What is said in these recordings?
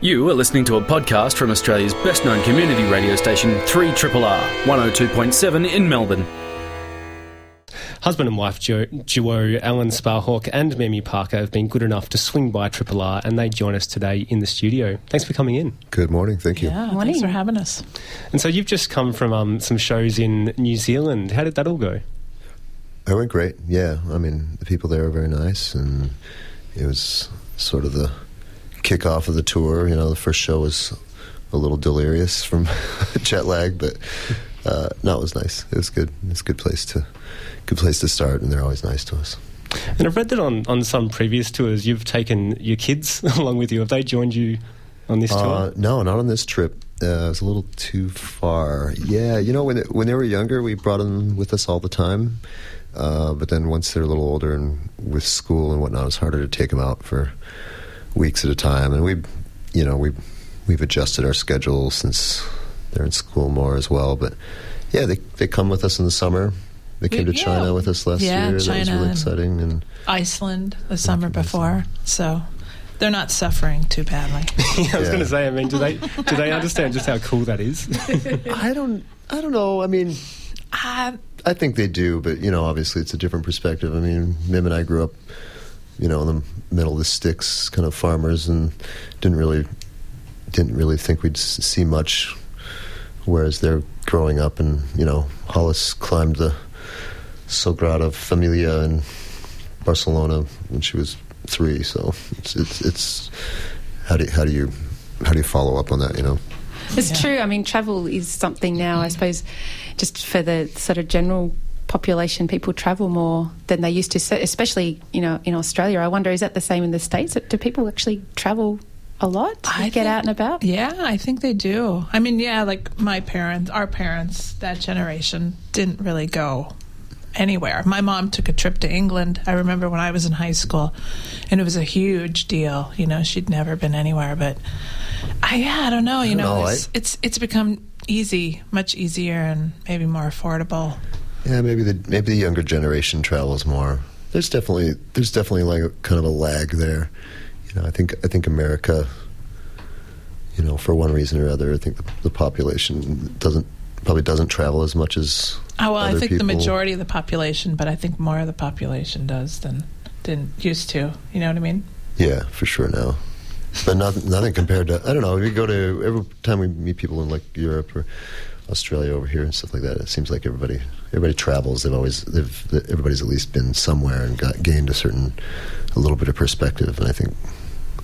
You are listening to a podcast from Australia's best known community radio station, 3RRR, 102.7 in Melbourne. Husband and wife duo, duo Alan Sparhawk and Mimi Parker have been good enough to swing by Triple R and they join us today in the studio. Thanks for coming in. Good morning, thank you. Yeah, Morning. thanks for having us. And so you've just come from um, some shows in New Zealand. How did that all go? It went great. Yeah, I mean, the people there are very nice, and it was sort of the kickoff of the tour. You know, the first show was a little delirious from jet lag, but uh, no, it was nice. It was good. It's a good place to good place to start, and they're always nice to us. And I've read that on, on some previous tours you've taken your kids along with you. Have they joined you on this Uh, tour? no, not on this trip. Uh, it was a little too far. Yeah, you know, when they, when they were younger, we brought them with us all the time. Uh, but then once they're a little older and with school and whatnot, it's harder to take them out for weeks at a time. And we, you know, we we've adjusted our schedule since they're in school more as well. But yeah, they they come with us in the summer. They came to Yeah. China with us last Yeah, year. that was China really and- exciting. And Iceland the summer before, so they're not suffering too badly. I was Yeah. going to say, I mean, do they do they understand just how cool that is? I don't I don't know. I mean. uh, I think they do, but you know, obviously, it's a different perspective. I mean, Mim and I grew up, you know, in the middle of the sticks, kind of farmers, and didn't really, didn't really think we'd see much. Whereas they're growing up, and you know, Hollis climbed the Sagrada Familia in Barcelona when she was three. So it's it's, it's how do you, how do you how do you follow up on that? You know. It's Yeah. true. I mean, travel is something now, I suppose, just for the sort of general population, people travel more than they used to, especially, you know, in Australia. I wonder, is that the same in the States? Do people actually travel a lot? I get think- out and about? Yeah, I think they do. I mean, yeah, like my parents, our parents, that generation didn't really go anywhere. My mom took a trip to England. I remember when I was in high school, and it was a huge deal. You know, she'd never been anywhere, but I, yeah, I don't know. You I don't know, know, it's, it's it's become easy, much easier, and maybe more affordable. Yeah, maybe the maybe the younger generation travels more. There's definitely there's definitely like a, kind of a lag there. You know, I think I think America, you know, for one reason or other, I think the, the population doesn't probably doesn't travel as much as Oh well, I think the majority of the population, but I think more of the population does than than used to. You know what I mean? Yeah, for sure now. But nothing, nothing compared to I don't know. We go to every time we meet people in like Europe or Australia over here and stuff like that. It seems like everybody everybody travels. They've always they've everybody's at least been somewhere and got gained a certain a little bit of perspective. And I think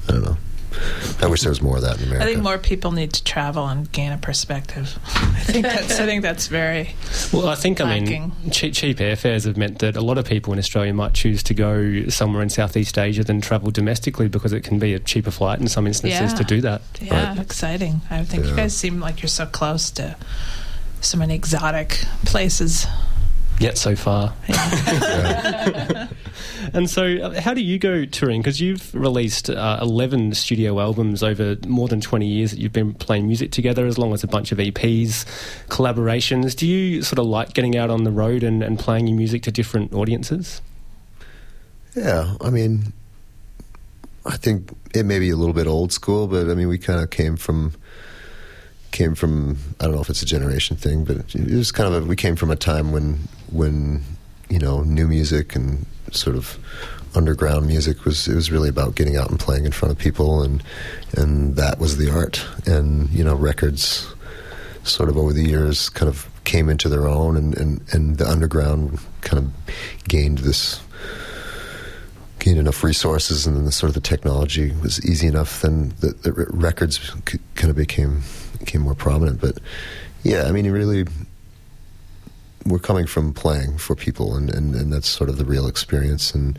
I don't know. I wish there was more of that in America. I think more people need to travel and gain a perspective. I think that's I think that's very Well, I think, I mean, cheap, cheap airfares have meant that a lot of people in Australia might choose to go somewhere in Southeast Asia than travel domestically because it can be a cheaper flight in some instances Yeah. to do that. yeah exciting. I think you guys seem like you're so close to so many exotic places. Yet so far. Yeah. And so, uh, how do you go touring? Because you've released uh, 11 studio albums over more than 20 years that you've been playing music together, as long as a bunch of EPs, collaborations. Do you sort of like getting out on the road and, and playing your music to different audiences? Yeah, I mean, I think it may be a little bit old school, but I mean, we kind of came from came from I don't know if it's a generation thing, but it was kind of a, we came from a time when when you know new music and sort of underground music was it was really about getting out and playing in front of people and and that was the art. And you know records sort of over the years kind of came into their own and and, and the underground kind of gained this gained enough resources and then the sort of the technology was easy enough then the, the records kind of became became more prominent but yeah i mean really we're coming from playing for people and, and, and that's sort of the real experience and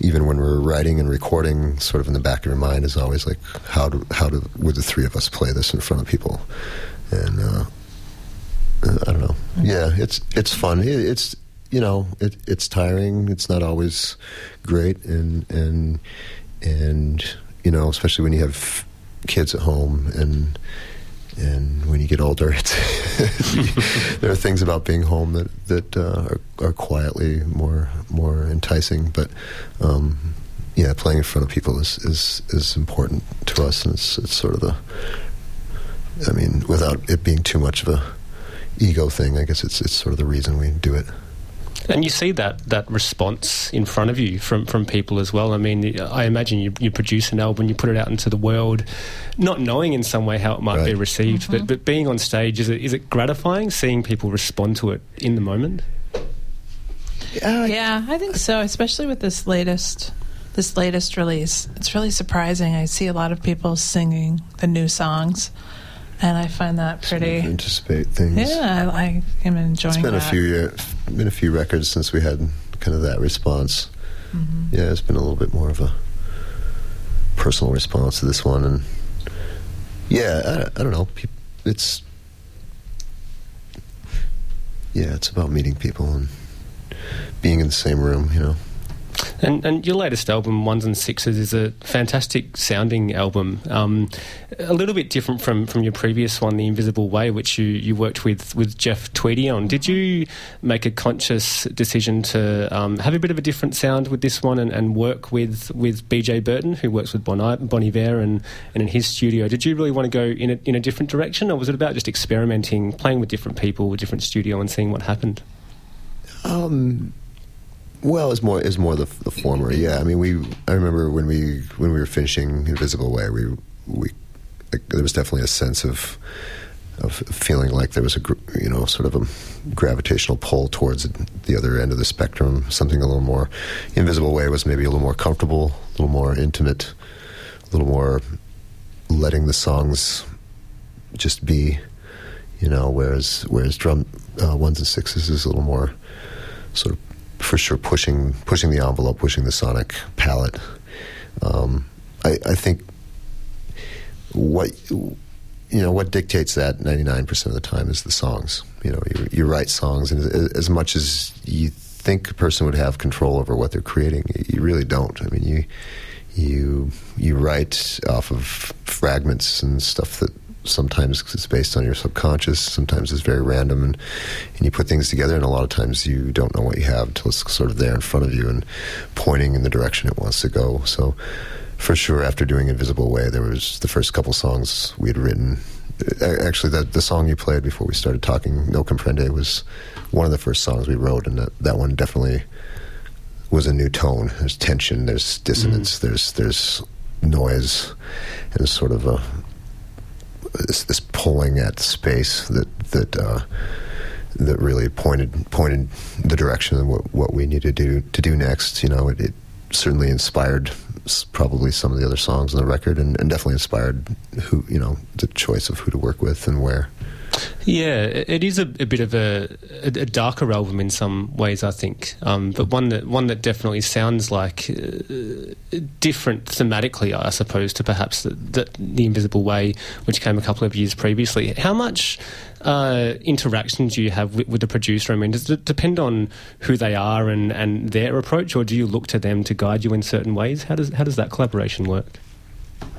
even when we're writing and recording sort of in the back of your mind is always like how do how do would the three of us play this in front of people and uh, uh, I don't know. Yeah, it's it's fun. It, it's you know it, it's tiring. It's not always great, and and and you know especially when you have kids at home and and when you get older, there are things about being home that that uh, are, are quietly more more enticing. But um, yeah, playing in front of people is, is, is important to us, and it's, it's sort of the, I mean, without it being too much of a ego thing, I guess it's, it's sort of the reason we do it. And you see that, that response in front of you from, from people as well. I mean, I imagine you, you produce an album, you put it out into the world, not knowing in some way how it might Right. be received, Mm-hmm. but, but being on stage, is it, is it gratifying seeing people respond to it in the moment? Yeah, I think so, especially with this latest this latest release. It's really surprising. I see a lot of people singing the new songs, and I find that pretty. Anticipate things. Yeah, I, I am enjoying. It's been a few year, been a few records since we had kind of that response. Mm-hmm. Yeah, it's been a little bit more of a personal response to this one, and yeah, I, I don't know. It's yeah, it's about meeting people and being in the same room. You know, And, and your latest album, Ones and Sixes, is a fantastic sounding album. Um, a little bit different from, from your previous one, The Invisible Way, which you, you worked with, with Jeff Tweedy on. Did you make a conscious decision to um, have a bit of a different sound with this one and, and work with, with BJ Burton, who works with Bon, bon Iver and, and in his studio? Did you really want to go in a, in a different direction, or was it about just experimenting, playing with different people, with different studio, and seeing what happened? Um, well, it's more it's more the, the former. Yeah, I mean, we. I remember when we when we were finishing Invisible Way, we we like, there was definitely a sense of of feeling like there was a you know sort of a gravitational pull towards the other end of the spectrum. Something a little more Invisible Way was maybe a little more comfortable, a little more intimate, a little more letting the songs just be. You know, whereas whereas drum uh, ones and sixes is a little more sort of for sure pushing pushing the envelope, pushing the sonic palette. Um, I, I think what you know what dictates that ninety nine percent of the time is the songs. You know, you, you write songs, and as, as much as you think a person would have control over what they're creating, you really don't. I mean, you you you write off of fragments and stuff that sometimes it's based on your subconscious, sometimes it's very random, and and you put things together, and a lot of times you don't know what you have until it's sort of there in front of you and pointing in the direction it wants to go. So, for sure, after doing Invisible Way, there was the first couple songs we had written. Actually, that the song you played before we started talking, No Comprende, was one of the first songs we wrote, and that, that one definitely was a new tone. There's tension, there's dissonance, mm. there's there's noise, and it's sort of a this, this pulling at space that that uh, that really pointed pointed the direction of what, what we needed to do to do next. You know, it, it certainly inspired probably some of the other songs on the record, and, and definitely inspired who you know the choice of who to work with and where. Yeah, it is a, a bit of a, a, darker album in some ways, I think, um, but one that one that definitely sounds like uh, different thematically, I suppose, to perhaps the, the, the Invisible Way, which came a couple of years previously. How much uh, interaction do you have with, with the producer? I mean, does it depend on who they are and, and their approach, or do you look to them to guide you in certain ways? How does how does that collaboration work?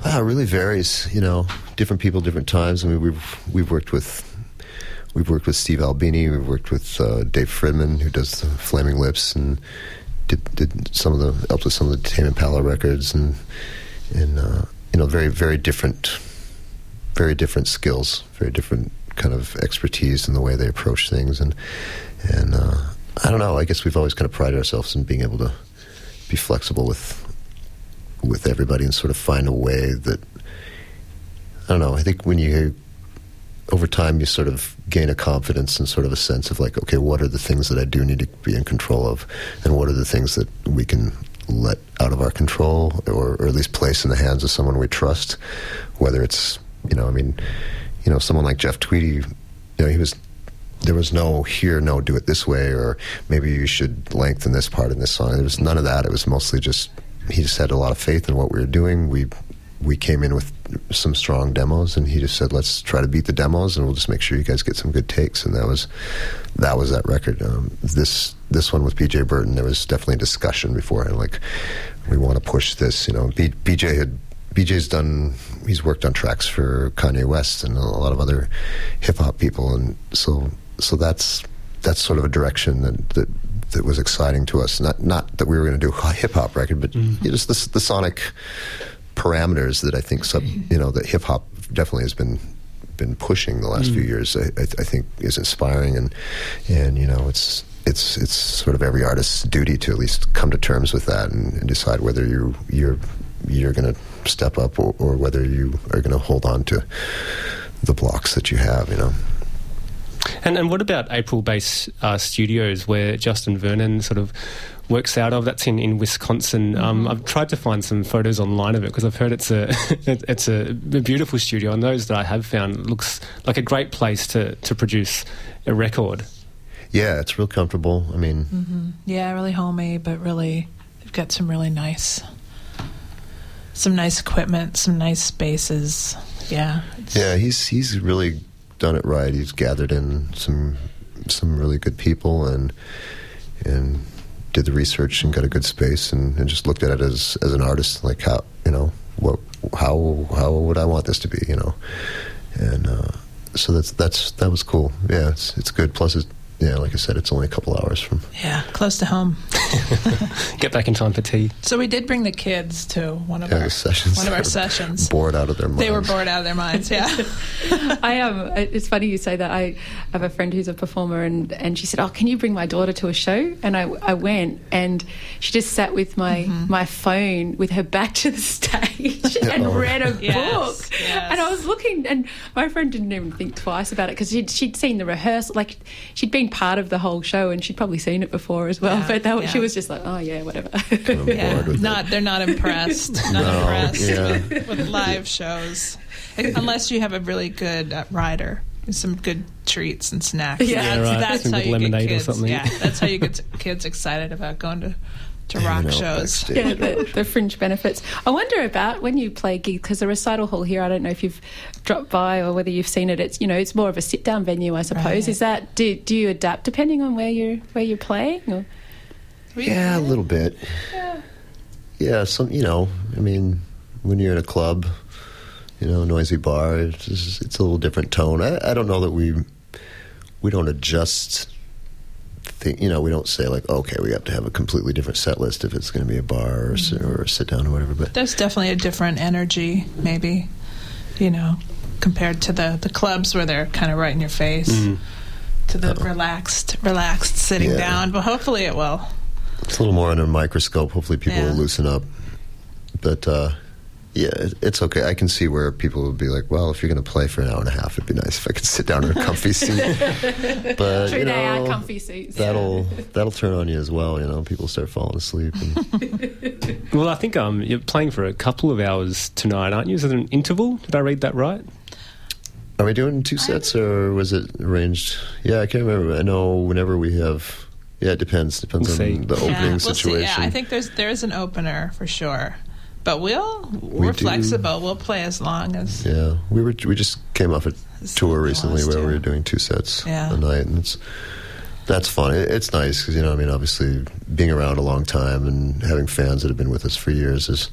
Ah, it really varies. You know, different people, different times. I mean, we've we've worked with we've worked with Steve Albini. We've worked with uh, Dave Fridmann, who does the Flaming Lips, and did did some of the helped with some of the Tame Impala records, and and uh, you know, very very different, very different skills, very different kind of expertise in the way they approach things, and and uh, I don't know. I guess we've always kind of prided ourselves in being able to be flexible with with everybody and sort of find a way that I don't know. I think when you over time you sort of gain a confidence and sort of a sense of like, okay, what are the things that I do need to be in control of, and what are the things that we can let out of our control, or, or at least place in the hands of someone we trust. Whether it's you know, I mean, you know, someone like Jeff Tweedy, you know, he was there was no here, no, do it this way, or maybe you should lengthen this part in this song. There was none of that. It was mostly just he just had a lot of faith in what we were doing. We we came in with some strong demos, and he just said, "Let's try to beat the demos, and we'll just make sure you guys get some good takes." And that was that was that record. Um, this this one with BJ Burton, there was definitely a discussion beforehand, like we want to push this. You know, B, BJ had BJ's done. He's worked on tracks for Kanye West and a lot of other hip hop people, and so so that's that's sort of a direction that that that was exciting to us. Not not that we were going to do a hip hop record, but know, just the, the sonic parameters that I think sub, you know that hip hop definitely has been been pushing the last few years. I, I, I think is inspiring and and you know it's it's it's sort of every artist's duty to at least come to terms with that and, and decide whether you you're you're going to step up or, or whether you are going to hold on to the blocks that you have. You know. And, and what about April Base uh, Studios, where Justin Vernon sort of works out of? That's in, in Wisconsin. Um, I've tried to find some photos online of it because I've heard it's a it's a, beautiful studio, and those that I have found looks like a great place to, to produce a record. Yeah, it's real comfortable. I mean, Mm-hmm. Yeah, really homey, but really, they've got some really nice, some nice equipment, some nice spaces. Yeah. Yeah, he's he's really done it right. He's gathered in some some really good people and and did the research and got a good space and, and just looked at it as as an artist, like how you know what how how would I want this to be, you know, and uh, so that's that's that was cool. Yeah, it's it's good. Plus, it's, yeah, like I said, it's only a couple hours from. Yeah, close to home. Get back in time for tea. So we did bring the kids to one of Yeah, our sessions. One of They our were sessions. Bored out of their minds. They were bored out of their minds. Yeah. I am. it's funny you say that. I have a friend who's a performer, and, and she said, "Oh, can you bring my daughter to a show?" And I, I went, and she just sat with my Mm-hmm. my phone with her back to the stage and Oh. read a Yes, book. yes. And I was looking, and my friend didn't even think twice about it because she'd, she'd seen the rehearsal, like she'd been part of the whole show, and she'd probably seen it before as well. Yeah, but that, was- she was just like, "Oh yeah, whatever." Yeah. bored with Not they're not impressed. Not No, impressed yeah. with, with live shows, unless you have a really good uh, rider. Some good treats and snacks. Yeah. Yeah, that's, right. that's how you lemonade get kids. something. Yeah, that's how you get kids excited about going to to rock shows. backstage. yeah, the, the fringe benefits. I wonder about when you play gigs because the recital hall here. I don't know if you've dropped by or whether you've seen it. It's you know it's more of a sit down venue, I suppose. Right. Is that do do you adapt depending on where you are where you're playing? Or? Yeah, a little bit. Yeah. some you know, I mean, when you're in a club, you know, noisy bar, it's, it's a little different tone. I, I don't know that we we don't adjust. Thing, you know, we don't say like, okay, we have to have a completely different set list if it's going to be a bar or, a sit- or a sit down or whatever. But There's definitely a different energy, maybe, you know, compared to the the clubs where they're kind of right in your face. To the relaxed, relaxed sitting Yeah. down, but hopefully it will. it's a little more under a microscope. Hopefully, people Yeah. will loosen up. But uh, yeah, it's okay. I can see where people would be like, "Well, if you're going to play for an hour and a half, it'd be nice if I could sit down in a comfy seat." But True, you they are know, comfy seats. That'll that'll turn on you as well. You know, people start falling asleep. And, Well, I think um, you're playing for a couple of hours tonight, aren't you? Is it an interval? Did I read that right? are we doing two sets or was it arranged? Yeah, I can't remember. I know whenever we have. Yeah, it depends. Depends We'll on see. the opening yeah, we'll situation. See. Yeah, I think there's there is an opener for sure, but we'll We we're do- flexible. We'll play as long as Yeah, we were we just came off a tour recently where to. we were doing two sets Yeah. a night, and it's that's fun. It, it's nice because you know, I mean, obviously being around a long time and having fans that have been with us for years is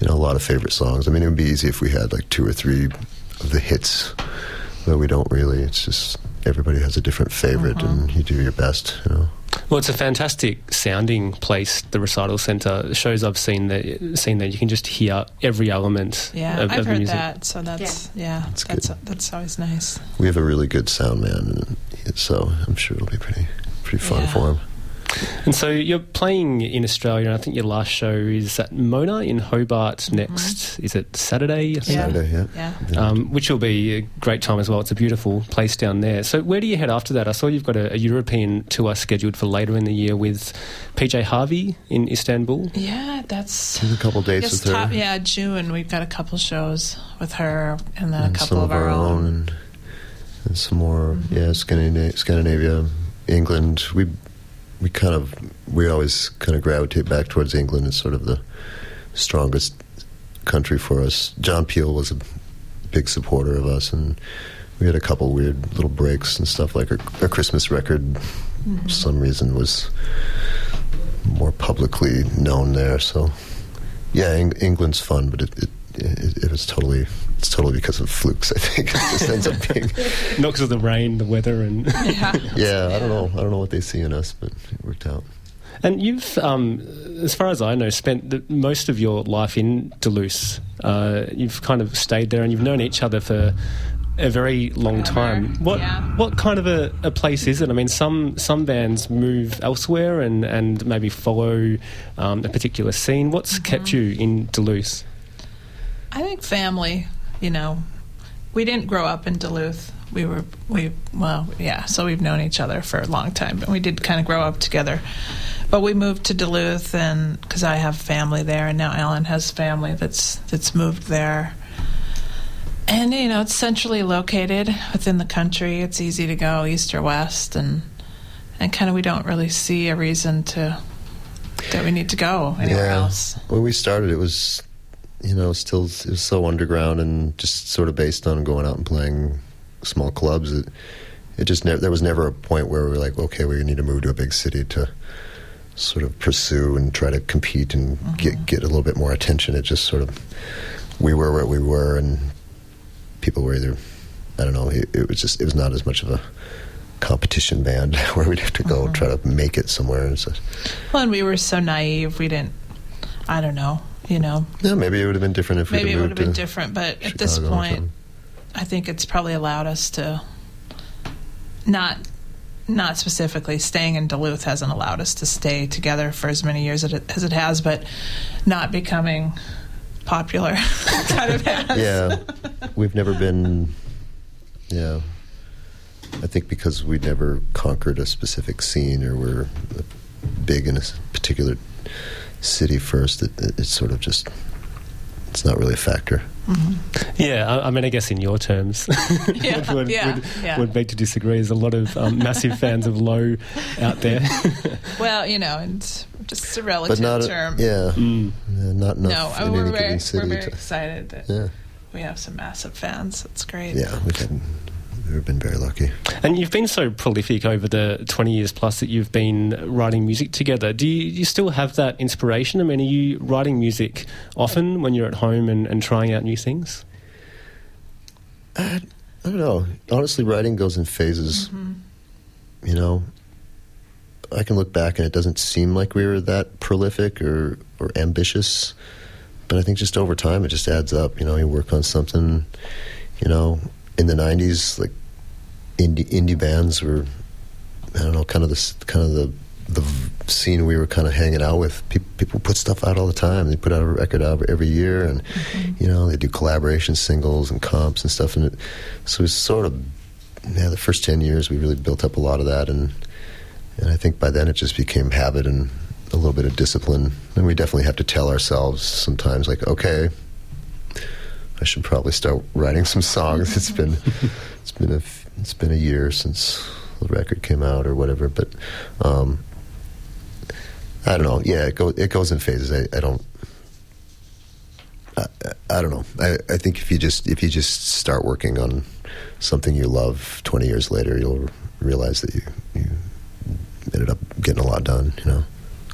you know a lot of favorite songs. I mean, it would be easy if we had like two or three of the hits, but we don't really. It's just everybody has a different favorite, Uh-huh. and you do your best. You know. Well, it's a fantastic sounding place, the recital centre. The shows I've seen that seen that you can just hear every element yeah. of, I've of the heard music. that, so that's yeah, That's that's good. that's, always nice. We have a really good sound man, so I'm sure it'll be pretty pretty fun Yeah. for him. And so you're playing in Australia, and I think your last show is at Mona in Hobart next. Is it Saturday? I think? Yeah. Saturday, yeah. Mm-hmm. Yeah. Um, which will be a great time as well. It's a beautiful place down there. So, where do you head after that? I saw you've got a, a European tour scheduled for later in the year with PJ Harvey in Istanbul. Yeah, that's There's a couple I dates guess with her. top, yeah, June we've got a couple shows with her and then and a couple some of our own. and, and some more. Mm-hmm. Yeah, Scandinavia, Scandinavia, England. We we kind of we always kind of gravitate back towards England as sort of the strongest country for us. John Peel was a big supporter of us, and we had a couple weird little breaks and stuff. Like our, our Christmas record, mm-hmm. for some reason, was more publicly known there. So, yeah, Eng- England's fun, but it, it, it, it was totally it's totally because of flukes. I think it just ends up being. Not because of the rain, the weather, and Yeah. Yeah, I don't know. I don't know what they see in us, but it worked out. and you've, um, as far as I know, spent the, most of your life in Duluth. Uh, you've kind of stayed there, and you've known each other for a very long time. What yeah. what kind of a, a place is it? I mean, some some bands move elsewhere and and maybe follow um, a particular scene. What's Mm-hmm. kept you in Duluth? I think family, you know, we didn't grow up in Duluth. We were, we, well, yeah, so we've known each other for a long time, but we did kind of grow up together. But we moved to Duluth, and because I have family there, and now Alan has family that's that's moved there. And you know, it's centrally located within the country. It's easy to go east or west, and and kind of we don't really see a reason to that we need to go anywhere yeah. else. When we started, it was, you know, still it was so underground and just sort of based on going out and playing small clubs. It, it just never there was never a point where we were like, okay, we need to move to a big city to sort of pursue and try to compete and get mm-hmm. get a little bit more attention. It just sort of we were where we were, and people were either I don't know. It, it was just it was not as much of a competition band where we'd have to go mm-hmm. try to make it somewhere. And so, Well, and we were so naive. We didn't. I don't know. You know, yeah, maybe it would have been different if maybe it would have been different. But at this point. I think it's probably allowed us to not not specifically staying in Duluth hasn't allowed us to stay together for as many years as it, as it has, but not becoming popular kind of has. yeah, we've never been. Yeah, I think because we never conquered a specific scene or were big in a particular city first, it, it, it's sort of just it's not really a factor. Yeah, I, I mean, I guess in your terms, Yeah, would, would, yeah, would, yeah. would beg to disagree. There's a lot of um, massive fans of Low out there. Well, you know, and just a But relative not, a- term. yeah, Mm. yeah, not No, enough I in mean, any we're very, given we're very to, excited that yeah, we have some massive fans. That's great. yeah, we've had, we've been very lucky. And you've been so prolific over the 20 years plus that you've been writing music together. Do you, you still have that inspiration? I mean, are you writing music often when you're at home and, and trying out new things? I don't know. Honestly, writing goes in phases. Mm-hmm. You know, I can look back and it doesn't seem like we were that prolific or, or ambitious, but I think just over time it just adds up. You know, you work on something. You know, in the '90s, like indie indie bands were, I don't know, kind of the kind of the the scene we were kind of hanging out with. People, people put stuff out all the time. They put out a record out every year, and mm-hmm. you know they do collaboration singles and comps and stuff. And it, so it's sort of yeah. The first ten years we really built up a lot of that, and and I think by then it just became habit and a little bit of discipline. And we definitely have to tell ourselves sometimes, like, okay, I should probably start writing some songs. It's been it's been a it's been a year since the record came out or whatever, but. Um, I don't know. Yeah, it goes it goes in phases. I, I don't. I I don't know. I, I think if you just if you just start working on something you love, twenty years later, you'll realize that you you ended up getting a lot done. You know,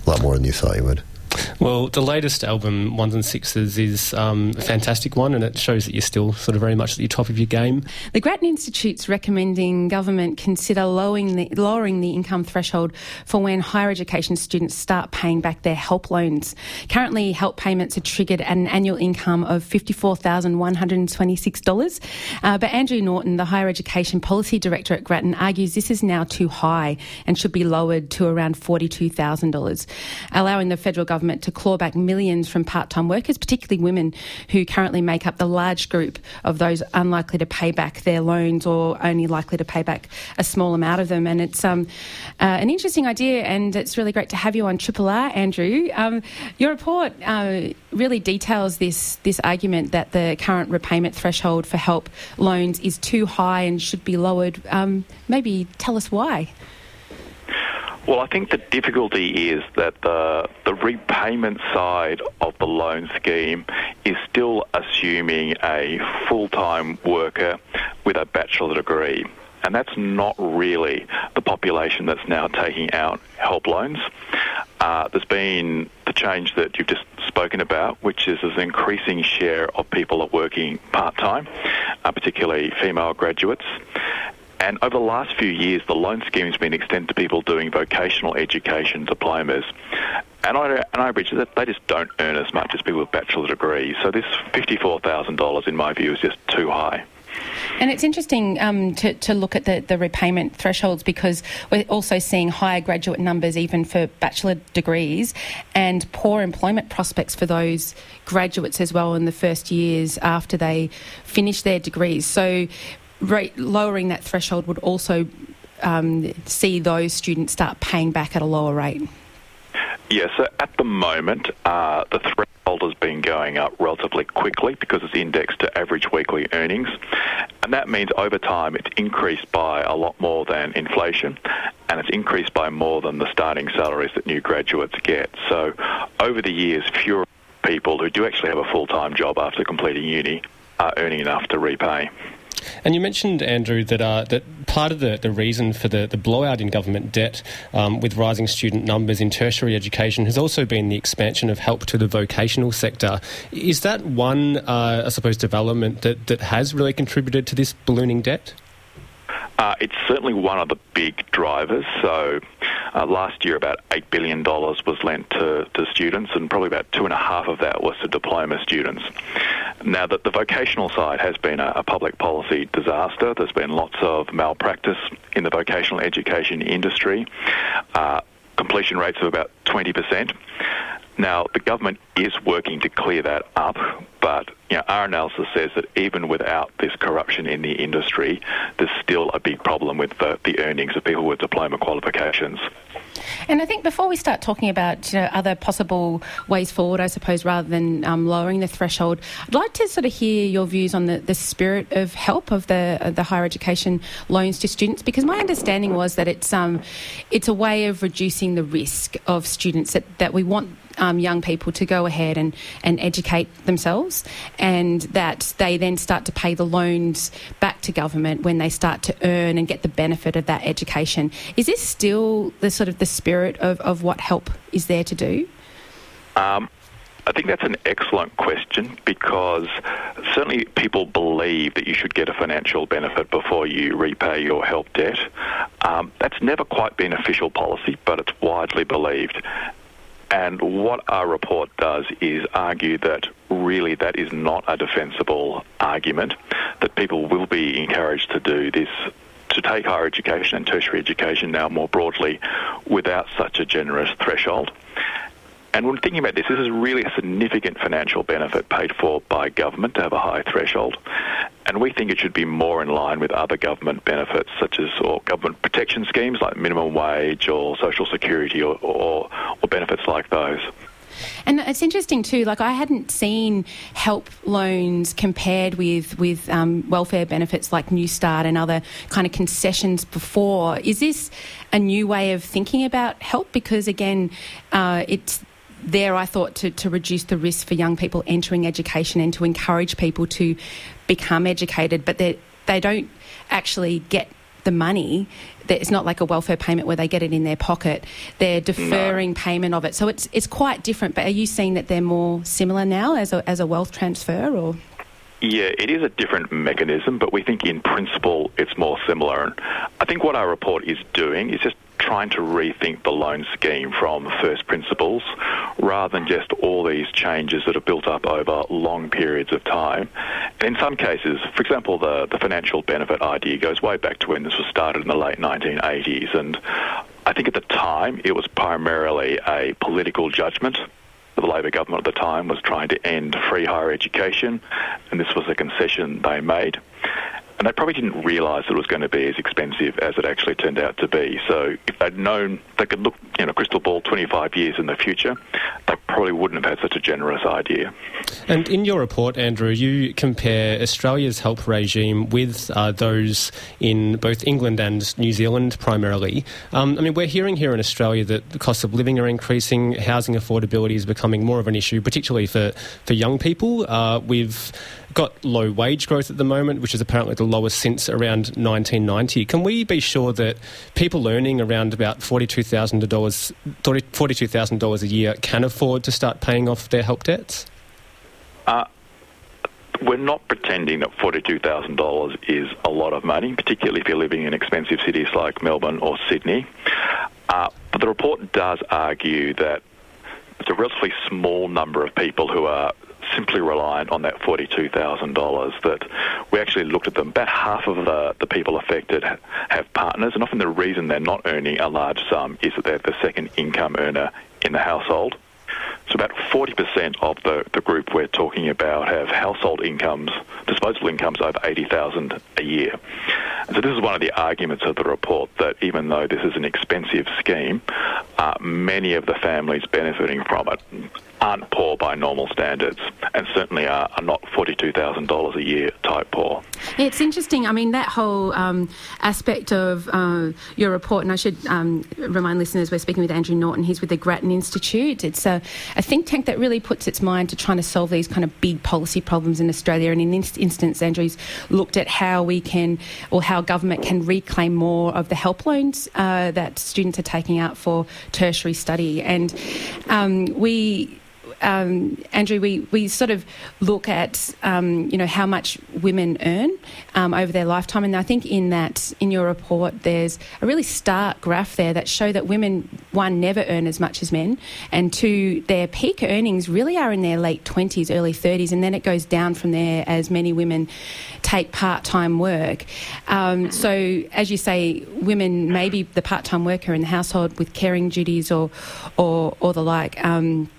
a lot more than you thought you would. Well, the latest album, Ones and Sixes, is um, a fantastic one, and it shows that you're still sort of very much at the top of your game. The Grattan Institute's recommending government consider lowering the, lowering the income threshold for when higher education students start paying back their help loans. Currently, help payments are triggered at an annual income of $54,126. Uh, but Andrew Norton, the Higher Education Policy Director at Grattan, argues this is now too high and should be lowered to around $42,000, allowing the federal government to claw back millions from part time workers, particularly women who currently make up the large group of those unlikely to pay back their loans or only likely to pay back a small amount of them. And it's um, uh, an interesting idea, and it's really great to have you on Triple R, Andrew. Um, your report uh, really details this this argument that the current repayment threshold for help loans is too high and should be lowered. Um, maybe tell us why. Well, I think the difficulty is that the the repayment side of the loan scheme is still assuming a full-time worker with a bachelor degree. And that's not really the population that's now taking out help loans. Uh, there's been the change that you've just spoken about, which is an increasing share of people are working part time, uh, particularly female graduates. And over the last few years, the loan scheme has been extended to people doing vocational education diplomas. And I on average, they just don't earn as much as people with bachelor degrees. So this $54,000, in my view, is just too high. And it's interesting um, to, to look at the, the repayment thresholds because we're also seeing higher graduate numbers even for bachelor degrees and poor employment prospects for those graduates as well in the first years after they finish their degrees. So lowering that threshold would also um, see those students start paying back at a lower rate. Yes, yeah, so at the moment, uh, the threshold has been going up relatively quickly because it's indexed to average weekly earnings. And that means over time it's increased by a lot more than inflation and it's increased by more than the starting salaries that new graduates get. So over the years, fewer people who do actually have a full-time job after completing uni are earning enough to repay. And you mentioned, Andrew, that uh, that part of the, the reason for the, the blowout in government debt um, with rising student numbers in tertiary education has also been the expansion of help to the vocational sector. Is that one, uh, I suppose, development that, that has really contributed to this ballooning debt? Uh, it's certainly one of the big drivers. So uh, last year, about $8 billion was lent to, to students, and probably about two and a half of that was to diploma students. Now, that the vocational side has been a, a public policy disaster. There's been lots of malpractice in the vocational education industry. Uh, completion rates of about 20%. Now, the government is working to clear that up, but you know, our analysis says that even without this corruption in the industry, there's still a big problem with the, the earnings of people with diploma qualifications. And I think before we start talking about you know, other possible ways forward, I suppose, rather than um, lowering the threshold, I'd like to sort of hear your views on the, the spirit of help of the uh, the higher education loans to students, because my understanding was that it's um, it's a way of reducing the risk of students that, that we want um, young people to go ahead and, and educate themselves, and that they then start to pay the loans back to government when they start to earn and get the benefit of that education. Is this still the sort of the spirit of, of what help is there to do? Um, I think that's an excellent question because certainly people believe that you should get a financial benefit before you repay your help debt. Um, that's never quite been official policy, but it's widely believed. And what our report does is argue that really that is not a defensible argument, that people will be encouraged to do this, to take higher education and tertiary education now more broadly without such a generous threshold. And when thinking about this, this is really a significant financial benefit paid for by government to have a high threshold. And we think it should be more in line with other government benefits, such as or government protection schemes like minimum wage or social security or, or, or benefits like those. And it's interesting too. Like I hadn't seen help loans compared with with um, welfare benefits like Newstart and other kind of concessions before. Is this a new way of thinking about help? Because again, uh, it's there, I thought, to, to reduce the risk for young people entering education and to encourage people to become educated, but they, they don't actually get the money. It's not like a welfare payment where they get it in their pocket. They're deferring no. payment of it. So it's, it's quite different. But are you seeing that they're more similar now as a, as a wealth transfer or? Yeah, it is a different mechanism, but we think in principle it's more similar. And I think what our report is doing is just trying to rethink the loan scheme from first principles rather than just all these changes that are built up over long periods of time. In some cases, for example, the, the financial benefit idea goes way back to when this was started in the late 1980s. And I think at the time it was primarily a political judgment the Labor government at the time was trying to end free higher education, and this was a concession they made and they probably didn't realise that it was going to be as expensive as it actually turned out to be. So if they'd known they could look, you know, crystal ball 25 years in the future, they probably wouldn't have had such a generous idea. And in your report, Andrew, you compare Australia's help regime with uh, those in both England and New Zealand primarily. Um, I mean, we're hearing here in Australia that the cost of living are increasing, housing affordability is becoming more of an issue, particularly for, for young people. Uh, we've got low wage growth at the moment, which is apparently the lowest since around 1990. Can we be sure that people earning around about $42,000 $42, a year can afford to start paying off their help debts? Uh, we're not pretending that $42,000 is a lot of money, particularly if you're living in expensive cities like Melbourne or Sydney. Uh, but the report does argue that it's a relatively small number of people who are simply reliant on that $42,000 that we actually looked at them. About half of the, the people affected have partners, and often the reason they're not earning a large sum is that they're the second income earner in the household. So about 40% of the, the group we're talking about have household incomes, disposable incomes over 80,000 a year. And so this is one of the arguments of the report that even though this is an expensive scheme, uh, many of the families benefiting from it aren't poor by normal standards and certainly are, are not $42,000 a year type poor. It's interesting. I mean, that whole um, aspect of uh, your report, and I should um, remind listeners we're speaking with Andrew Norton. He's with the Grattan Institute. It's a, a, think tank that really puts its mind to trying to solve these kind of big policy problems in Australia. And in this instance, Andrew's looked at how we can, or how government can reclaim more of the help loans uh, that students are taking out for tertiary study. And um, we um, Andrew, we, we sort of look at um, you know how much women earn um, over their lifetime, and I think in that in your report there's a really stark graph there that show that women one never earn as much as men, and two their peak earnings really are in their late twenties, early thirties, and then it goes down from there as many women take part time work. Um, so as you say, women maybe the part time worker in the household with caring duties or or, or the like. Um,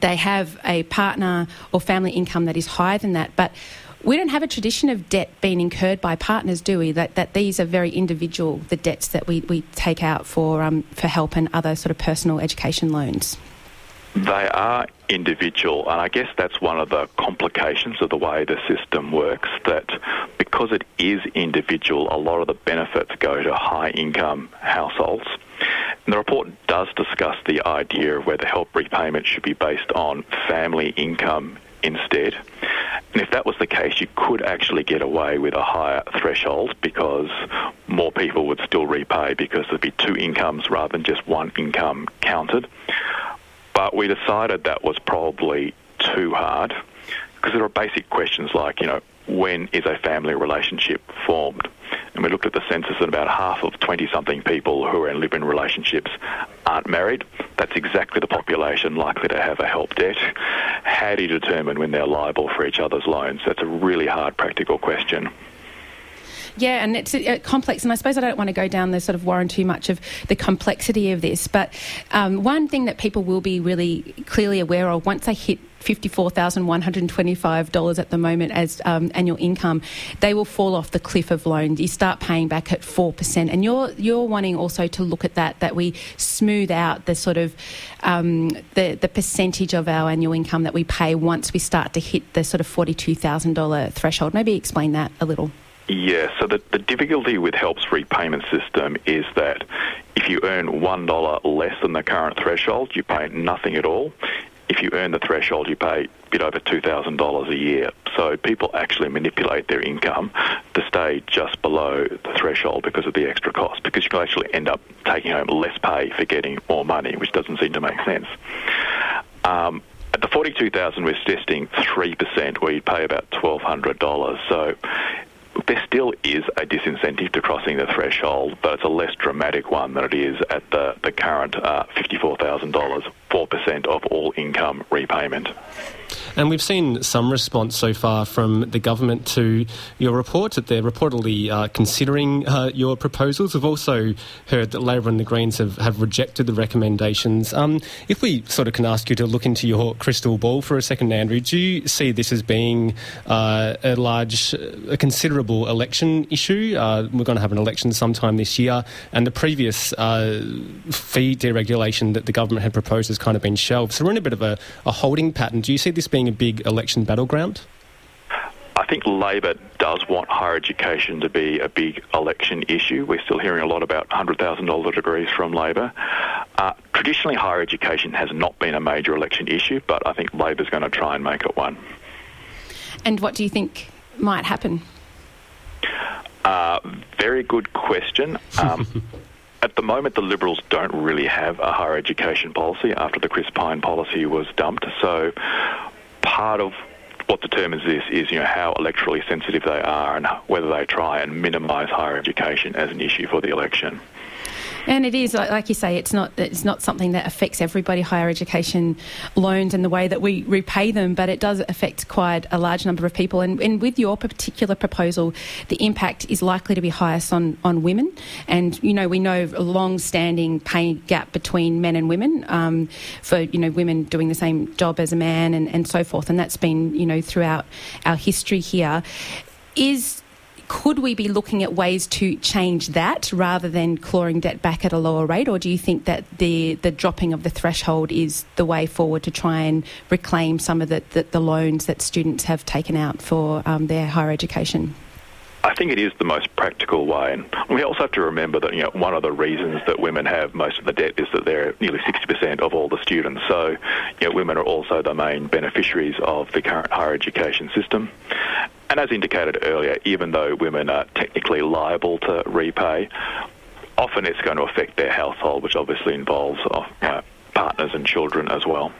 they have a partner or family income that is higher than that. But we don't have a tradition of debt being incurred by partners, do we? That, that these are very individual, the debts that we, we take out for, um, for help and other sort of personal education loans. They are individual, and I guess that's one of the complications of the way the system works. That because it is individual, a lot of the benefits go to high income households. And the report does discuss the idea of whether help repayment should be based on family income instead. And if that was the case, you could actually get away with a higher threshold because more people would still repay because there'd be two incomes rather than just one income counted. But we decided that was probably too hard because there are basic questions like, you know, when is a family relationship formed? And we looked at the census and about half of 20 something people who are in live in relationships aren't married. That's exactly the population likely to have a help debt. How do you determine when they're liable for each other's loans? That's a really hard practical question. Yeah, and it's uh, complex, and I suppose I don't want to go down the sort of warren too much of the complexity of this, but um, one thing that people will be really clearly aware of once they hit $54,125 at the moment as um, annual income, they will fall off the cliff of loans. You start paying back at 4%. And you're, you're wanting also to look at that, that we smooth out the sort of um, the, the percentage of our annual income that we pay once we start to hit the sort of $42,000 threshold. Maybe explain that a little. Yeah, so the, the difficulty with HELP's repayment system is that if you earn $1 less than the current threshold, you pay nothing at all if you earn the threshold, you pay a bit over $2,000 a year. So people actually manipulate their income to stay just below the threshold because of the extra cost, because you can actually end up taking home less pay for getting more money, which doesn't seem to make sense. Um, at the 42,000, we're suggesting 3%, where you pay about $1,200. So there still is a disincentive to crossing the threshold, but it's a less dramatic one than it is at the, the current uh, $54,000, 4% of all income repayment. And we've seen some response so far from the government to your report that they're reportedly uh, considering uh, your proposals. We've also heard that Labor and the Greens have, have rejected the recommendations. Um, if we sort of can ask you to look into your crystal ball for a second, Andrew, do you see this as being uh, a large, a considerable election issue? Uh, we're going to have an election sometime this year, and the previous uh, fee deregulation that the government had proposed has kind of been shelved. So we're in a bit of a, a holding pattern. Do you see this being being a big election battleground? I think Labor does want higher education to be a big election issue. We're still hearing a lot about $100,000 degrees from Labor. Uh, traditionally, higher education has not been a major election issue, but I think Labor's going to try and make it one. And what do you think might happen? Uh, very good question. Um, at the moment, the Liberals don't really have a higher education policy after the Chris Pyne policy was dumped. So part of what determines this is you know how electorally sensitive they are and whether they try and minimise higher education as an issue for the election. And it is, like you say, it's not it's not something that affects everybody. Higher education loans and the way that we repay them, but it does affect quite a large number of people. And, and with your particular proposal, the impact is likely to be highest on on women. And you know, we know a long-standing pay gap between men and women um, for you know women doing the same job as a man and, and so forth. And that's been you know throughout our history here. Is could we be looking at ways to change that rather than clawing debt back at a lower rate, or do you think that the the dropping of the threshold is the way forward to try and reclaim some of the, the, the loans that students have taken out for um, their higher education? I think it is the most practical way, and we also have to remember that you know one of the reasons that women have most of the debt is that they're nearly 60% of all the students. So, you know, women are also the main beneficiaries of the current higher education system. And as indicated earlier, even though women are technically liable to repay, often it's going to affect their household, which obviously involves uh, partners and children as well.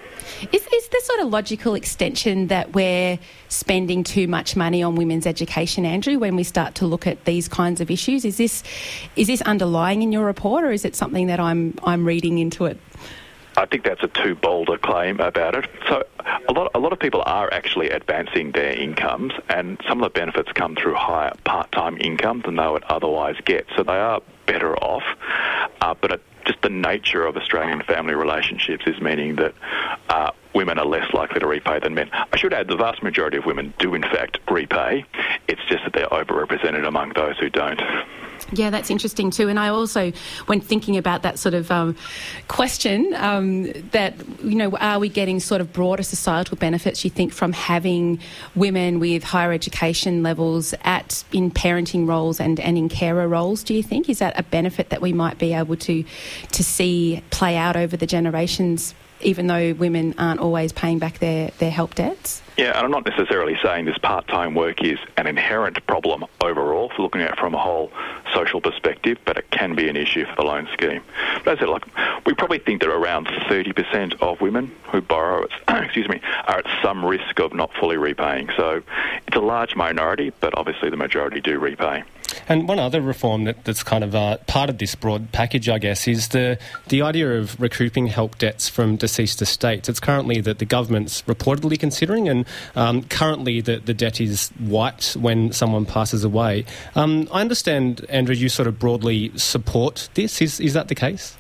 Is, is the sort of logical extension that we're spending too much money on women's education, Andrew, when we start to look at these kinds of issues? Is this is this underlying in your report, or is it something that I'm I'm reading into it? I think that's a too bold a claim about it. So a lot, a lot of people are actually advancing their incomes, and some of the benefits come through higher part-time income than they would otherwise get. So they are better off, uh, but it, just the nature of Australian family relationships is meaning that uh, women are less likely to repay than men. I should add the vast majority of women do in fact repay. It's just that they're overrepresented among those who don't. Yeah, that's interesting too. And I also, when thinking about that sort of um, question, um, that, you know, are we getting sort of broader societal benefits, you think, from having women with higher education levels at in parenting roles and, and in carer roles, do you think? Is that a benefit that we might be able to, to see play out over the generations even though women aren't always paying back their, their help debts? Yeah, and I'm not necessarily saying this part-time work is an inherent problem overall for looking at it from a whole social perspective, but it can be an issue for the loan scheme. But as I said, like, we probably think that around 30% of women who borrow, excuse me, are at some risk of not fully repaying. So it's a large minority, but obviously the majority do repay. And one other reform that, that's kind of uh, part of this broad package, I guess, is the the idea of recouping help debts from deceased estates. It's currently that the government's reportedly considering, and um, currently the, the debt is wiped when someone passes away. Um, I understand, Andrew, you sort of broadly support this. Is is that the case?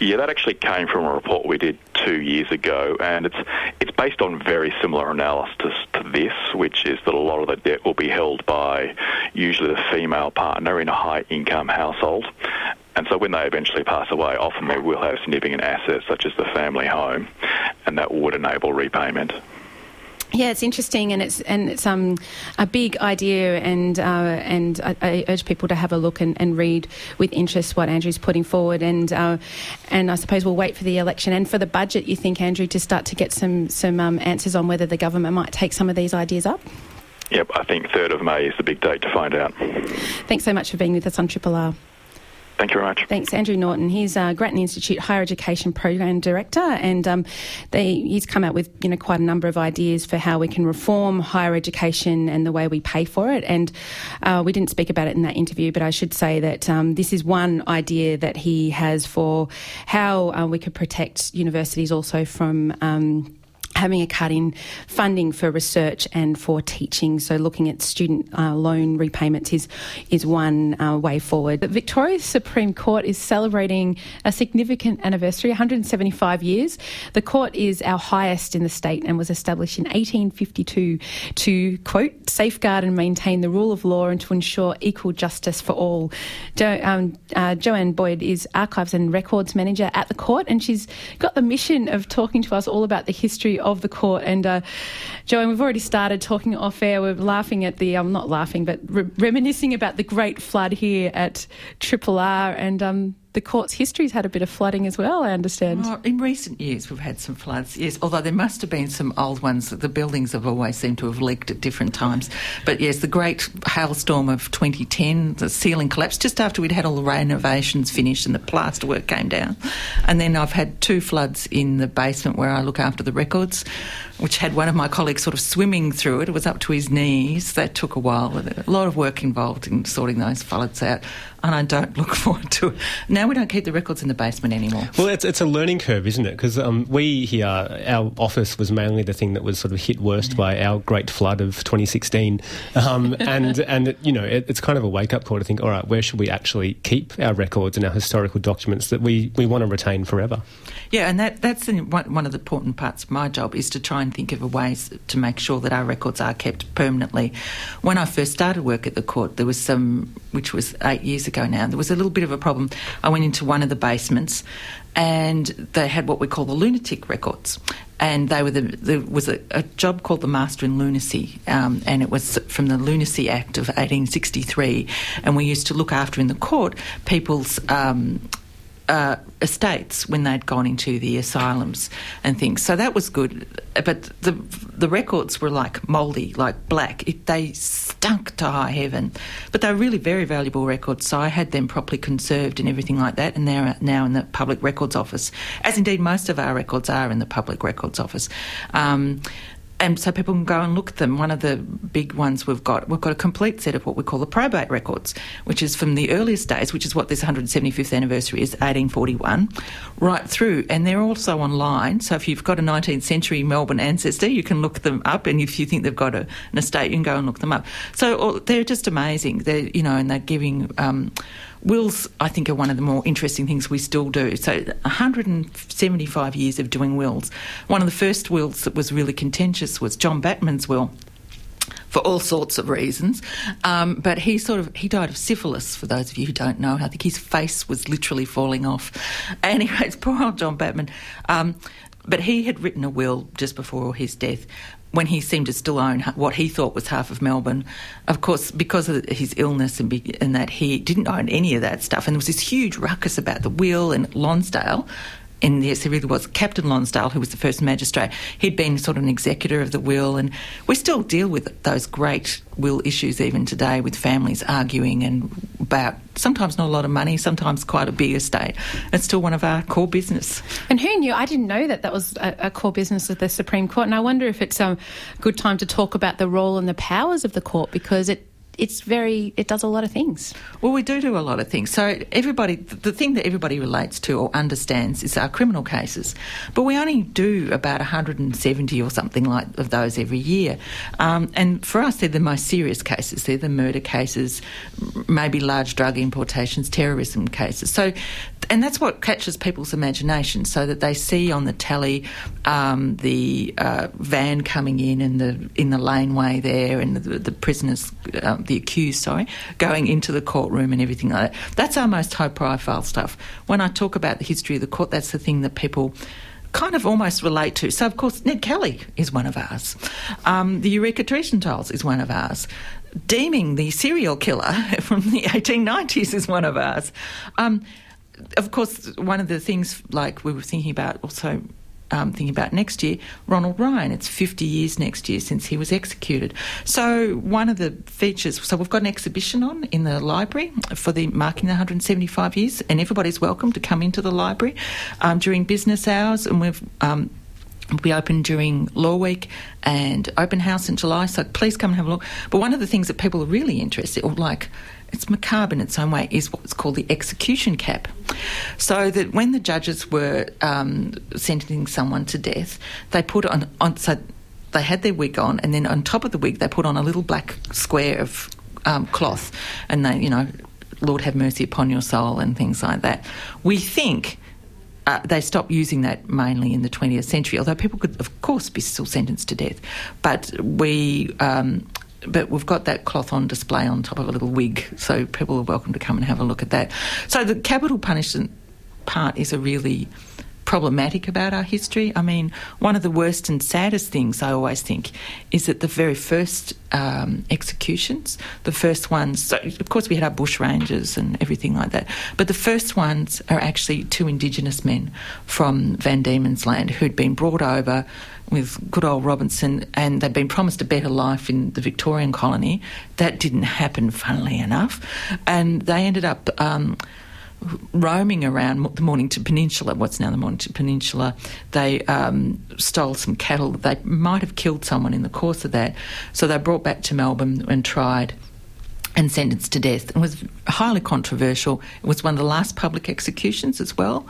Yeah, that actually came from a report we did two years ago, and it's it's based on very similar analysis to this, which is that a lot of the debt will be held by usually the female partner in a high income household. And so when they eventually pass away, often they will have significant assets such as the family home, and that would enable repayment. Yeah, it's interesting, and it's and it's um, a big idea, and uh, and I, I, urge people to have a look and, and, read with interest what Andrew's putting forward, and uh, and I suppose we'll wait for the election and for the budget. You think, Andrew, to start to get some some um, answers on whether the government might take some of these ideas up. Yep, I think 3rd of May is the big date to find out. Thanks so much for being with us on Triple R. Thank you very much. Thanks, Andrew Norton. He's uh, Grattan Institute Higher Education Program Director, and um, they, he's come out with you know quite a number of ideas for how we can reform higher education and the way we pay for it. And uh, we didn't speak about it in that interview, but I should say that um, this is one idea that he has for how uh, we could protect universities also from. Um, having a cut in funding for research and for teaching. So looking at student uh, loan repayments is is one uh, way forward. But Victoria's Supreme Court is celebrating a significant anniversary, 175 years. The court is our highest in the state and was established in 1852 to quote safeguard and maintain the rule of law and to ensure equal justice for all. Jo- um, uh, Joanne Boyd is archives and records manager at the court, and she's got the mission of talking to us all about the history of the court. And uh, Joanne, we've already started talking off air. We're laughing at the, I'm um, not laughing, but re- reminiscing about the great flood here at Triple R. And um, the court's history's had a bit of flooding as well, I understand. Oh, in recent years, we've had some floods, yes, although there must have been some old ones. The buildings have always seemed to have leaked at different times. But yes, the great hailstorm of 2010, the ceiling collapsed just after we'd had all the renovations finished and the plasterwork came down. And then I've had two floods in the basement where I look after the records which had one of my colleagues sort of swimming through it. It was up to his knees. That took a while. A lot of work involved in sorting those floods out, and I don't look forward to it. Now we don't keep the records in the basement anymore. Well, it's, it's a learning curve, isn't it? Because um, we here, our office was mainly the thing that was sort of hit worst by our great flood of 2016, um, and and you know it, it's kind of a wake up call to think, all right, where should we actually keep our records and our historical documents that we, we want to retain forever? Yeah, and that that's one of the important parts of my job is to try and think of ways to make sure that our records are kept permanently. When I first started work at the court, there was some, which was eight years ago now, there was a little bit of a problem. I went into one of the basements and they had what we call the lunatic records. And they were the, there was a, a job called the Master in Lunacy, um, and it was from the Lunacy Act of 1863. And we used to look after in the court people's um, uh, estates when they'd gone into the asylums and things. So that was good. But the the records were like mouldy, like black. It, they stunk to high heaven. But they were really very valuable records. So I had them properly conserved and everything like that. And they're now in the Public Records Office, as indeed most of our records are in the Public Records Office. Um, and so people can go and look at them. One of the big ones we've got, we've got a complete set of what we call the probate records, which is from the earliest days, which is what this 175th anniversary is, 1841, right through. And they're also online. So if you've got a 19th century Melbourne ancestor, you can look them up. And if you think they've got a, an estate, you can go and look them up. So oh, they're just amazing. They're, you know, and they're giving. Um, wills, I think, are one of the more interesting things we still do. So, 175 years of doing wills. One of the first wills that was really contentious was John Batman's will for all sorts of reasons. Um, but he sort of he died of syphilis. For those of you who don't know, I think his face was literally falling off. Anyways, poor old John Batman. Um, but he had written a will just before his death when he seemed to still own what he thought was half of Melbourne. Of course, because of his illness and, be, and, that he didn't own any of that stuff. And there was this huge ruckus about the will and Lonsdale, and yes, there really was Captain Lonsdale, who was the first magistrate. He'd been sort of an executor of the will, and we still deal with those great will issues even today, with families arguing and about sometimes not a lot of money, sometimes quite a big estate. It's still one of our core business. And who knew? I didn't know that that was a, a core business of the Supreme Court, and I wonder if it's a good time to talk about the role and the powers of the court because it it's very it does a lot of things. Well, we do do a lot of things. So everybody, the thing that everybody relates to or understands is our criminal cases, but we only do about 170 or something like of those every year. Um, and for us, they're the most serious cases. They're the murder cases, maybe large drug importations, terrorism cases. So and that's what catches people's imagination, so that they see on the tally um, the uh, van coming in and the in the laneway there, and the, the prisoners, uh, the accused, sorry, going into the courtroom and everything like that. That's our most high profile stuff. When I talk about the history of the court, that's the thing that people kind of almost relate to. So, of course, Ned Kelly is one of ours. Um, the Eureka Treason is one of ours. Deeming the serial killer from the 1890s is one of ours. Um, of course, one of the things like we were thinking about also um, thinking about next year, Ronald Ryan. It's 50 years next year since he was executed. So one of the features, so we've got an exhibition on in the library for the marking the 175 years, and everybody's welcome to come into the library um, during business hours, and we've. Um, we open during Law Week and Open House in July, so please come and have a look. But one of the things that people are really interested, or like it's macabre in its own way, is what's called the execution cap. So that when the judges were um, sentencing someone to death, they put on, on so they had their wig on, and then on top of the wig, they put on a little black square of um, cloth, and they, you know, Lord have mercy upon your soul, and things like that. We think uh, they stopped using that mainly in the 20th century, although people could, of course, be still sentenced to death. But we um, but we've got that cloth on display on top of a little wig, so people are welcome to come and have a look at that. So the capital punishment part is a really problematic about our history. I mean, one of the worst and saddest things I always think is that the very first um, executions, the first ones, so of course we had our bush rangers and everything like that, but the first ones are actually two Indigenous men from Van Diemen's Land who'd been brought over with good old Robinson, and they'd been promised a better life in the Victorian colony. That didn't happen, funnily enough, and they ended up. Um, roaming around the Mornington Peninsula, what's now the Mornington Peninsula, they um, stole some cattle. They might have killed someone in the course of that. So they brought back to Melbourne and tried and sentenced to death. It was highly controversial. It was one of the last public executions as well.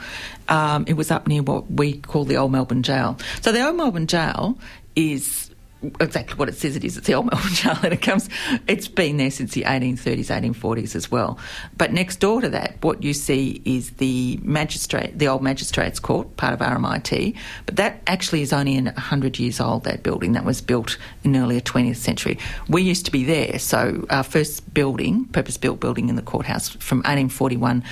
Um, it was up near what we call the Old Melbourne Jail. So the Old Melbourne Jail is exactly what it says it is. It's the old Melbourne Jail, and it comes. It's been there since the 1830s, 1840s as well. But next door to that, what you see is the magistrate, the old magistrates' court, part of RMIT. But that actually is only 100 years old. That building that was built in the earlier 20th century. We used to be there, so our first building, purpose-built building in the courthouse, from 1841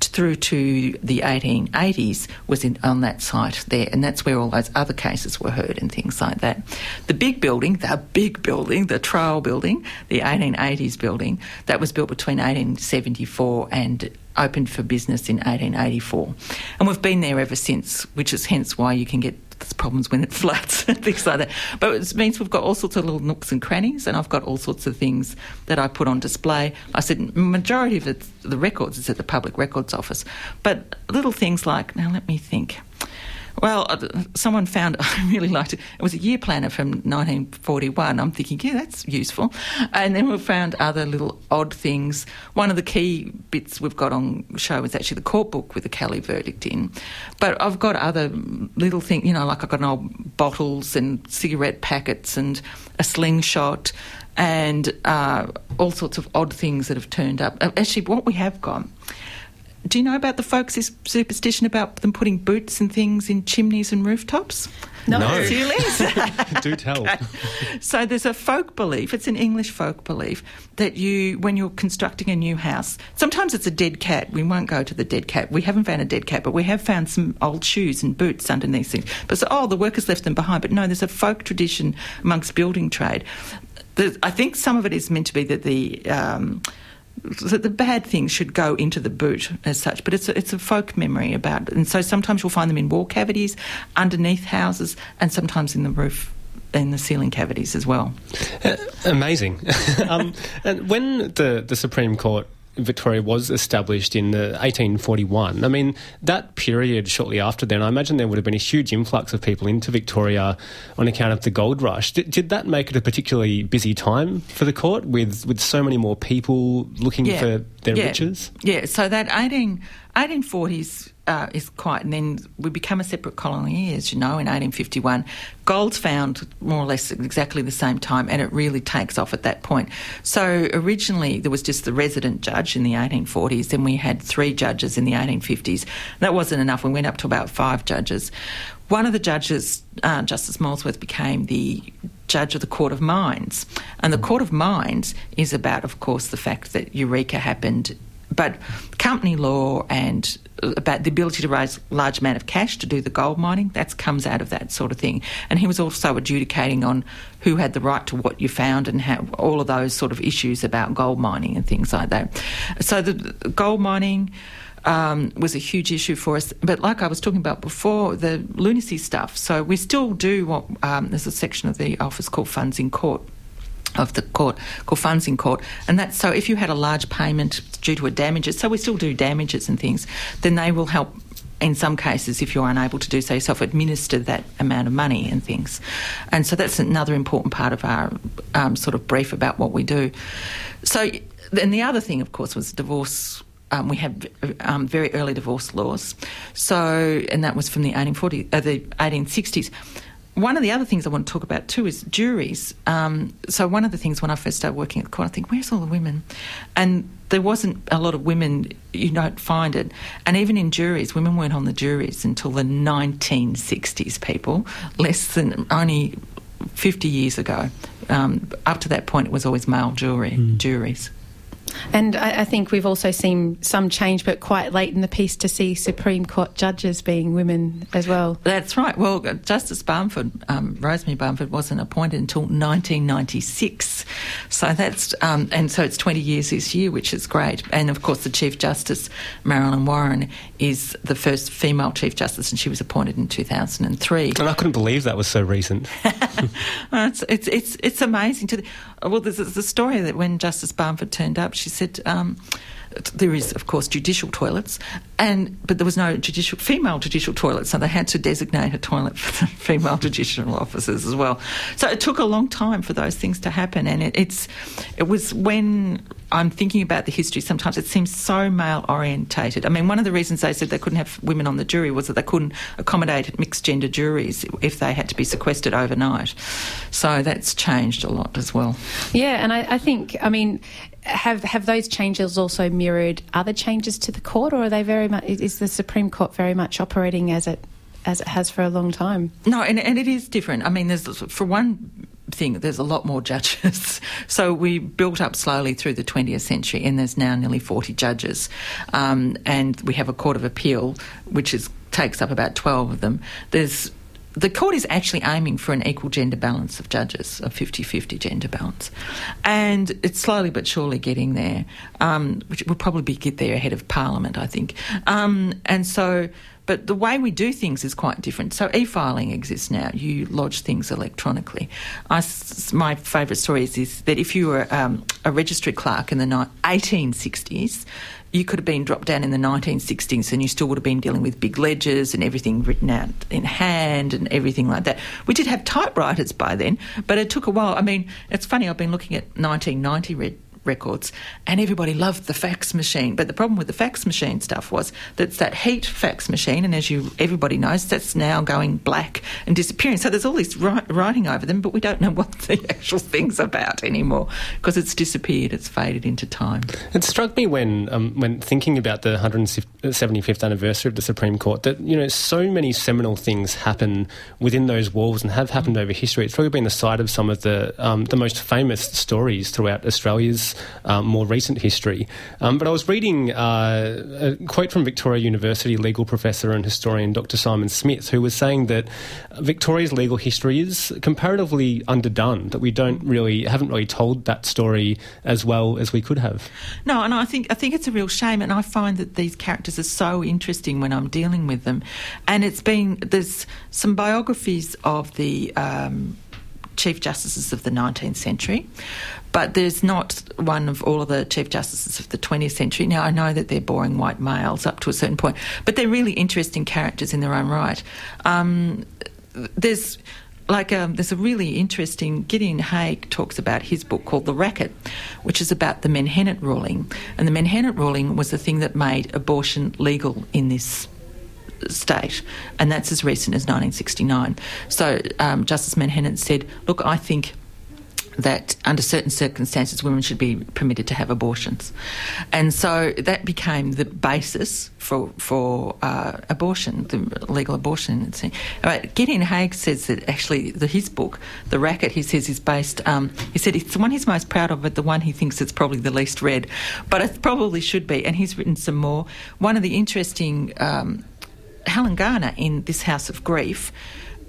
through to the 1880s was in, on that site there, and that's where all those other cases were heard and things like that. The big building, the big building, the trial building, the 1880s building, that was built between 1874 and opened for business in 1884. And we've been there ever since, which is hence why you can get problems when it floods and things like that. But it means we've got all sorts of little nooks and crannies, and I've got all sorts of things that I put on display. I said majority of the records is at the Public Records Office, but little things like now let me think. Well, uh, someone found, I really liked it. It was a year planner from 1941. I'm thinking, yeah, that's useful. And then we found other little odd things. One of the key bits we've got on show is actually the court book with the Kelly verdict in. But I've got other little things, you know, like I've got old bottles and cigarette packets and a slingshot and uh, all sorts of odd things that have turned up. Uh, actually, what we have got do you know about the folks' superstition about them putting boots and things in chimneys and rooftops? No. no. Ceilings? Do tell. Okay. So there's a folk belief, it's an English folk belief, that you, when you're constructing a new house, sometimes it's a dead cat. We won't go to the dead cat. We haven't found a dead cat, but we have found some old shoes and boots underneath things. But so, oh, the workers left them behind. But no, there's a folk tradition amongst building trade. I think some of it is meant to be that the. Um, that the bad things should go into the boot as such, but it's a, it's a folk memory about. And so sometimes you'll find them in wall cavities, underneath houses, and sometimes in the roof in the ceiling cavities as well. Uh, amazing. um, and when the, the Supreme Court Victoria was established in the 1841. I mean, that period shortly after then, I imagine there would have been a huge influx of people into Victoria on account of the gold rush. Did, did that make it a particularly busy time for the court with, with so many more people looking yeah. for their yeah. riches? Yeah, so that 18, 1840s uh, is quite, and then we become a separate colony, as you know, in 1851. Gold's found more or less exactly the same time, and it really takes off at that point. So originally there was just the resident judge in the 1840s, then we had three judges in the 1850s. That wasn't enough. We went up to about five judges. One of the judges, uh, Justice Molesworth, became the judge of the Court of Mines. And the Court of Mines is about, of course, the fact that Eureka happened but company law and about the ability to raise large amount of cash to do the gold mining, that comes out of that sort of thing. And he was also adjudicating on who had the right to what you found and how, all of those sort of issues about gold mining and things like that. So the, the gold mining. Um, was a huge issue for us. But like I was talking about before, the lunacy stuff. So we still do what um, there's a section of the office called Funds in Court of the court called funds in court and that's so if you had a large payment due to a damages so we still do damages and things then they will help in some cases, if you're unable to do so yourself, administer that amount of money and things. And so that's another important part of our um, sort of brief about what we do. So, then the other thing, of course, was divorce. Um, we have um, very early divorce laws. So, and that was from the 1840s, uh, the 1860s one of the other things I want to talk about too is juries. Um, so one of the things when I first started working at the court, I think, where's all the women? And there wasn't a lot of women. You don't find it, and even in juries, women weren't on the juries until the 1960s. People, less than only 50 years ago. Um, up to that point, it was always male jury mm. juries. And I, I, think we've also seen some change, but quite late in the piece, to see Supreme Court judges being women as well. That's right. Well, Justice Balmford, um, Rosemary Balmford, wasn't appointed until 1996. So that's, um, and so it's 20 years this year, which is great. And of course, the Chief Justice, Marilyn Warren, is the first female Chief Justice, and she was appointed in 2003. And I couldn't believe that was so recent. it's, it's, it's, it's amazing. To the, well, there's, there's a story that when Justice Balmford turned up, she said, um, there is, of course, judicial toilets, and but there was no judicial female judicial toilet, so they had to designate a toilet for the female judicial officers as well. So it took a long time for those things to happen, and it, it's it was when I'm thinking about the history. Sometimes it seems so male orientated. I mean, one of the reasons they said they couldn't have women on the jury was that they couldn't accommodate mixed gender juries if they had to be sequestered overnight. So that's changed a lot as well. Yeah, and I, I think I mean have have those changes also mirrored other changes to the court, or are they very much? Is the Supreme Court very much operating as it as it has for a long time? No, and, and it is different. I mean, there's for one thing, there's a lot more judges. so we built up slowly through the 20th century, and there's now nearly 40 judges, um, and we have a court of appeal, which is takes up about 12 of them. There's the court is actually aiming for an equal gender balance of judges, a 50 50 gender balance. And it's slowly but surely getting there, um, which will probably get there ahead of Parliament, I think. Um, and so, but the way we do things is quite different. So e filing exists now. You lodge things electronically. I, my favourite story is, is, that if you were um, a registry clerk in the 1860s, you could have been dropped down in the 1960s and you still would have been dealing with big ledgers and everything written out in hand and everything like that. We did have typewriters by then, but it took a while. I mean, it's funny, I've been looking at 1990 records, and everybody loved the fax machine. But the problem with the fax machine stuff was that's that heat fax machine, and as you everybody knows, that's now going black and disappearing. So there's all this writing over them, but we don't know what the actual thing's about anymore because it's disappeared, it's faded into time. It struck me when um, when thinking about the 175th anniversary of the Supreme Court that you know so many seminal things happen within those walls and have happened over history. It's probably been the site of some of the um, the most famous stories throughout Australia's um, more recent history. Um, but I was reading uh, a quote from Victoria University legal professor and historian Dr. Simon Smith, who was saying that Victoria's legal history is comparatively underdone, that we don't really, haven't really told that story as well as we could have. No, and I think, I think it's a real shame, and I find that these characters are so interesting when I'm dealing with them. And it's been, there's some biographies of the um, Chief Justices of the 19th century but there's not one of all of the Chief Justices of the 20th century. Now, I know that they're boring white males up to a certain point, but they're really interesting characters in their own right. Um, there's like um, there's a really interesting Gideon Haigh talks about his book called The Racket, which is about the Menhennitt ruling, and the Menhennitt ruling was the thing that made abortion legal in this state, and that's as recent as 1969. So um, Justice Menhennitt said, "Look, I think." that under certain circumstances women should be permitted to have abortions. And so that became the basis for for uh, abortion, the legal abortion. Uh, Gideon Haigh says that actually the, his book, The Racket, he says is based, um, he said it's the one he's most proud of, but the one he thinks it's probably the least read. But it probably should be, and he's written some more. One of the interesting, um, Garner in This House of Grief,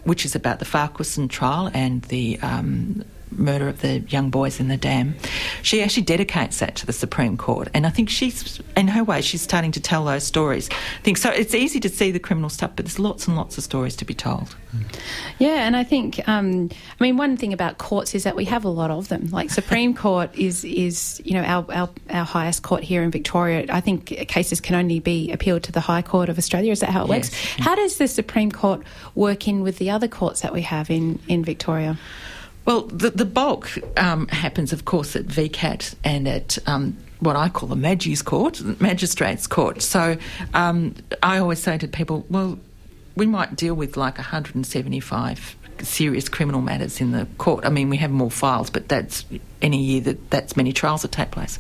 which is about the Farquharson trial and the um, murder of the young boys in the dam, she actually dedicates that to the Supreme Court. And I think she's, in her way, she's starting to tell those stories. I think so. It's easy to see the criminal stuff, but there's lots and lots of stories to be told. Yeah, and I think, um, I mean, one thing about courts is that we have a lot of them. Like Supreme Court is, is you know, our, our, our highest court here in Victoria. I think cases can only be appealed to the High Court of Australia. Is that how it yes. works? How does the Supreme Court work in with the other courts that we have in, in Victoria? Well, the, the bulk um, happens, of course, at VCAT and at um, what I call the Magis Court, Magistrates Court. So um, I always say to people, well, we might deal with like 175 serious criminal matters in the court. I mean, we have more files, but that's any year that that's many trials that take place.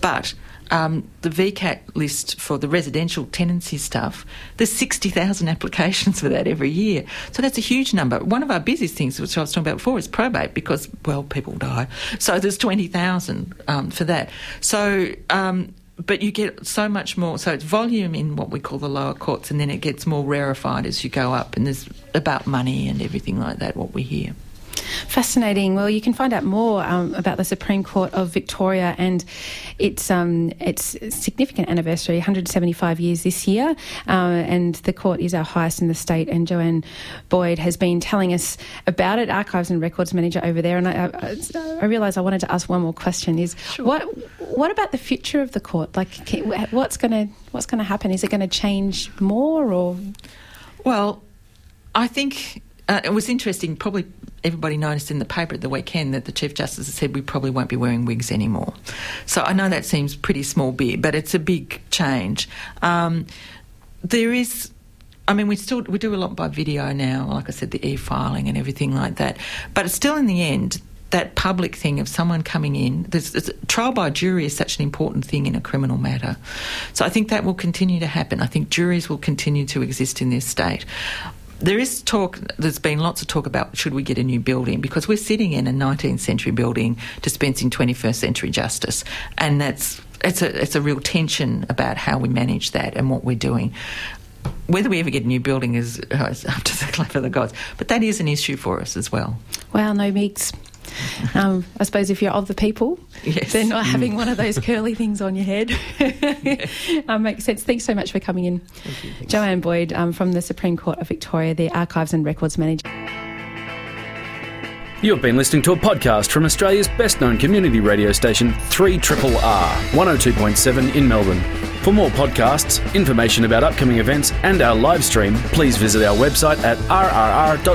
But um, the VCAT list for the residential tenancy stuff, there's 60,000 applications for that every year. So that's a huge number. One of our busiest things, which I was talking about before, is probate because, well, people die. So there's 20,000 um, for that. So, um, but you get so much more. So it's volume in what we call the lower courts, and then it gets more rarefied as you go up, and there's about money and everything like that, what we hear. Fascinating. Well, you can find out more um, about the Supreme Court of Victoria and its um, its significant anniversary, 175 years this year, uh, and the court is our highest in the state. And Joanne Boyd has been telling us about it. Archives and Records Manager over there, and I, I, I realise I wanted to ask one more question: Is sure. what what about the future of the court? Like, what's going to what's going to happen? Is it going to change more or? Well, I think uh, it was interesting. Probably everybody noticed in the paper at the weekend that the Chief Justice said we probably won't be wearing wigs anymore. So I know that seems pretty small beer, but it's a big change. Um, there is. I mean, we still we do a lot by video now. Like I said, the e-filing and everything like that. But it's still in the end that public thing of someone coming in. There's, there's, trial by jury is such an important thing in a criminal matter. So I think that will continue to happen. I think juries will continue to exist in this state there is talk, there's been lots of talk about should we get a new building because we're sitting in a 19th century building dispensing 21st century justice. And that's, it's a, it's a real tension about how we manage that and what we're doing. Whether we ever get a new building is, is up to the clever the gods, but that is an issue for us as well. Wow, no meats. Um, I suppose if you're of the people, yes. then not having mm. one of those curly things on your head um, makes sense. Thanks so much for coming in. You, Joanne Boyd um, from the Supreme Court of Victoria, the Archives and Records Manager. You've been listening to a podcast from Australia's best known community radio station, 3 R 102.7 in Melbourne. For more podcasts, information about upcoming events, and our live stream, please visit our website at rrr.org.au.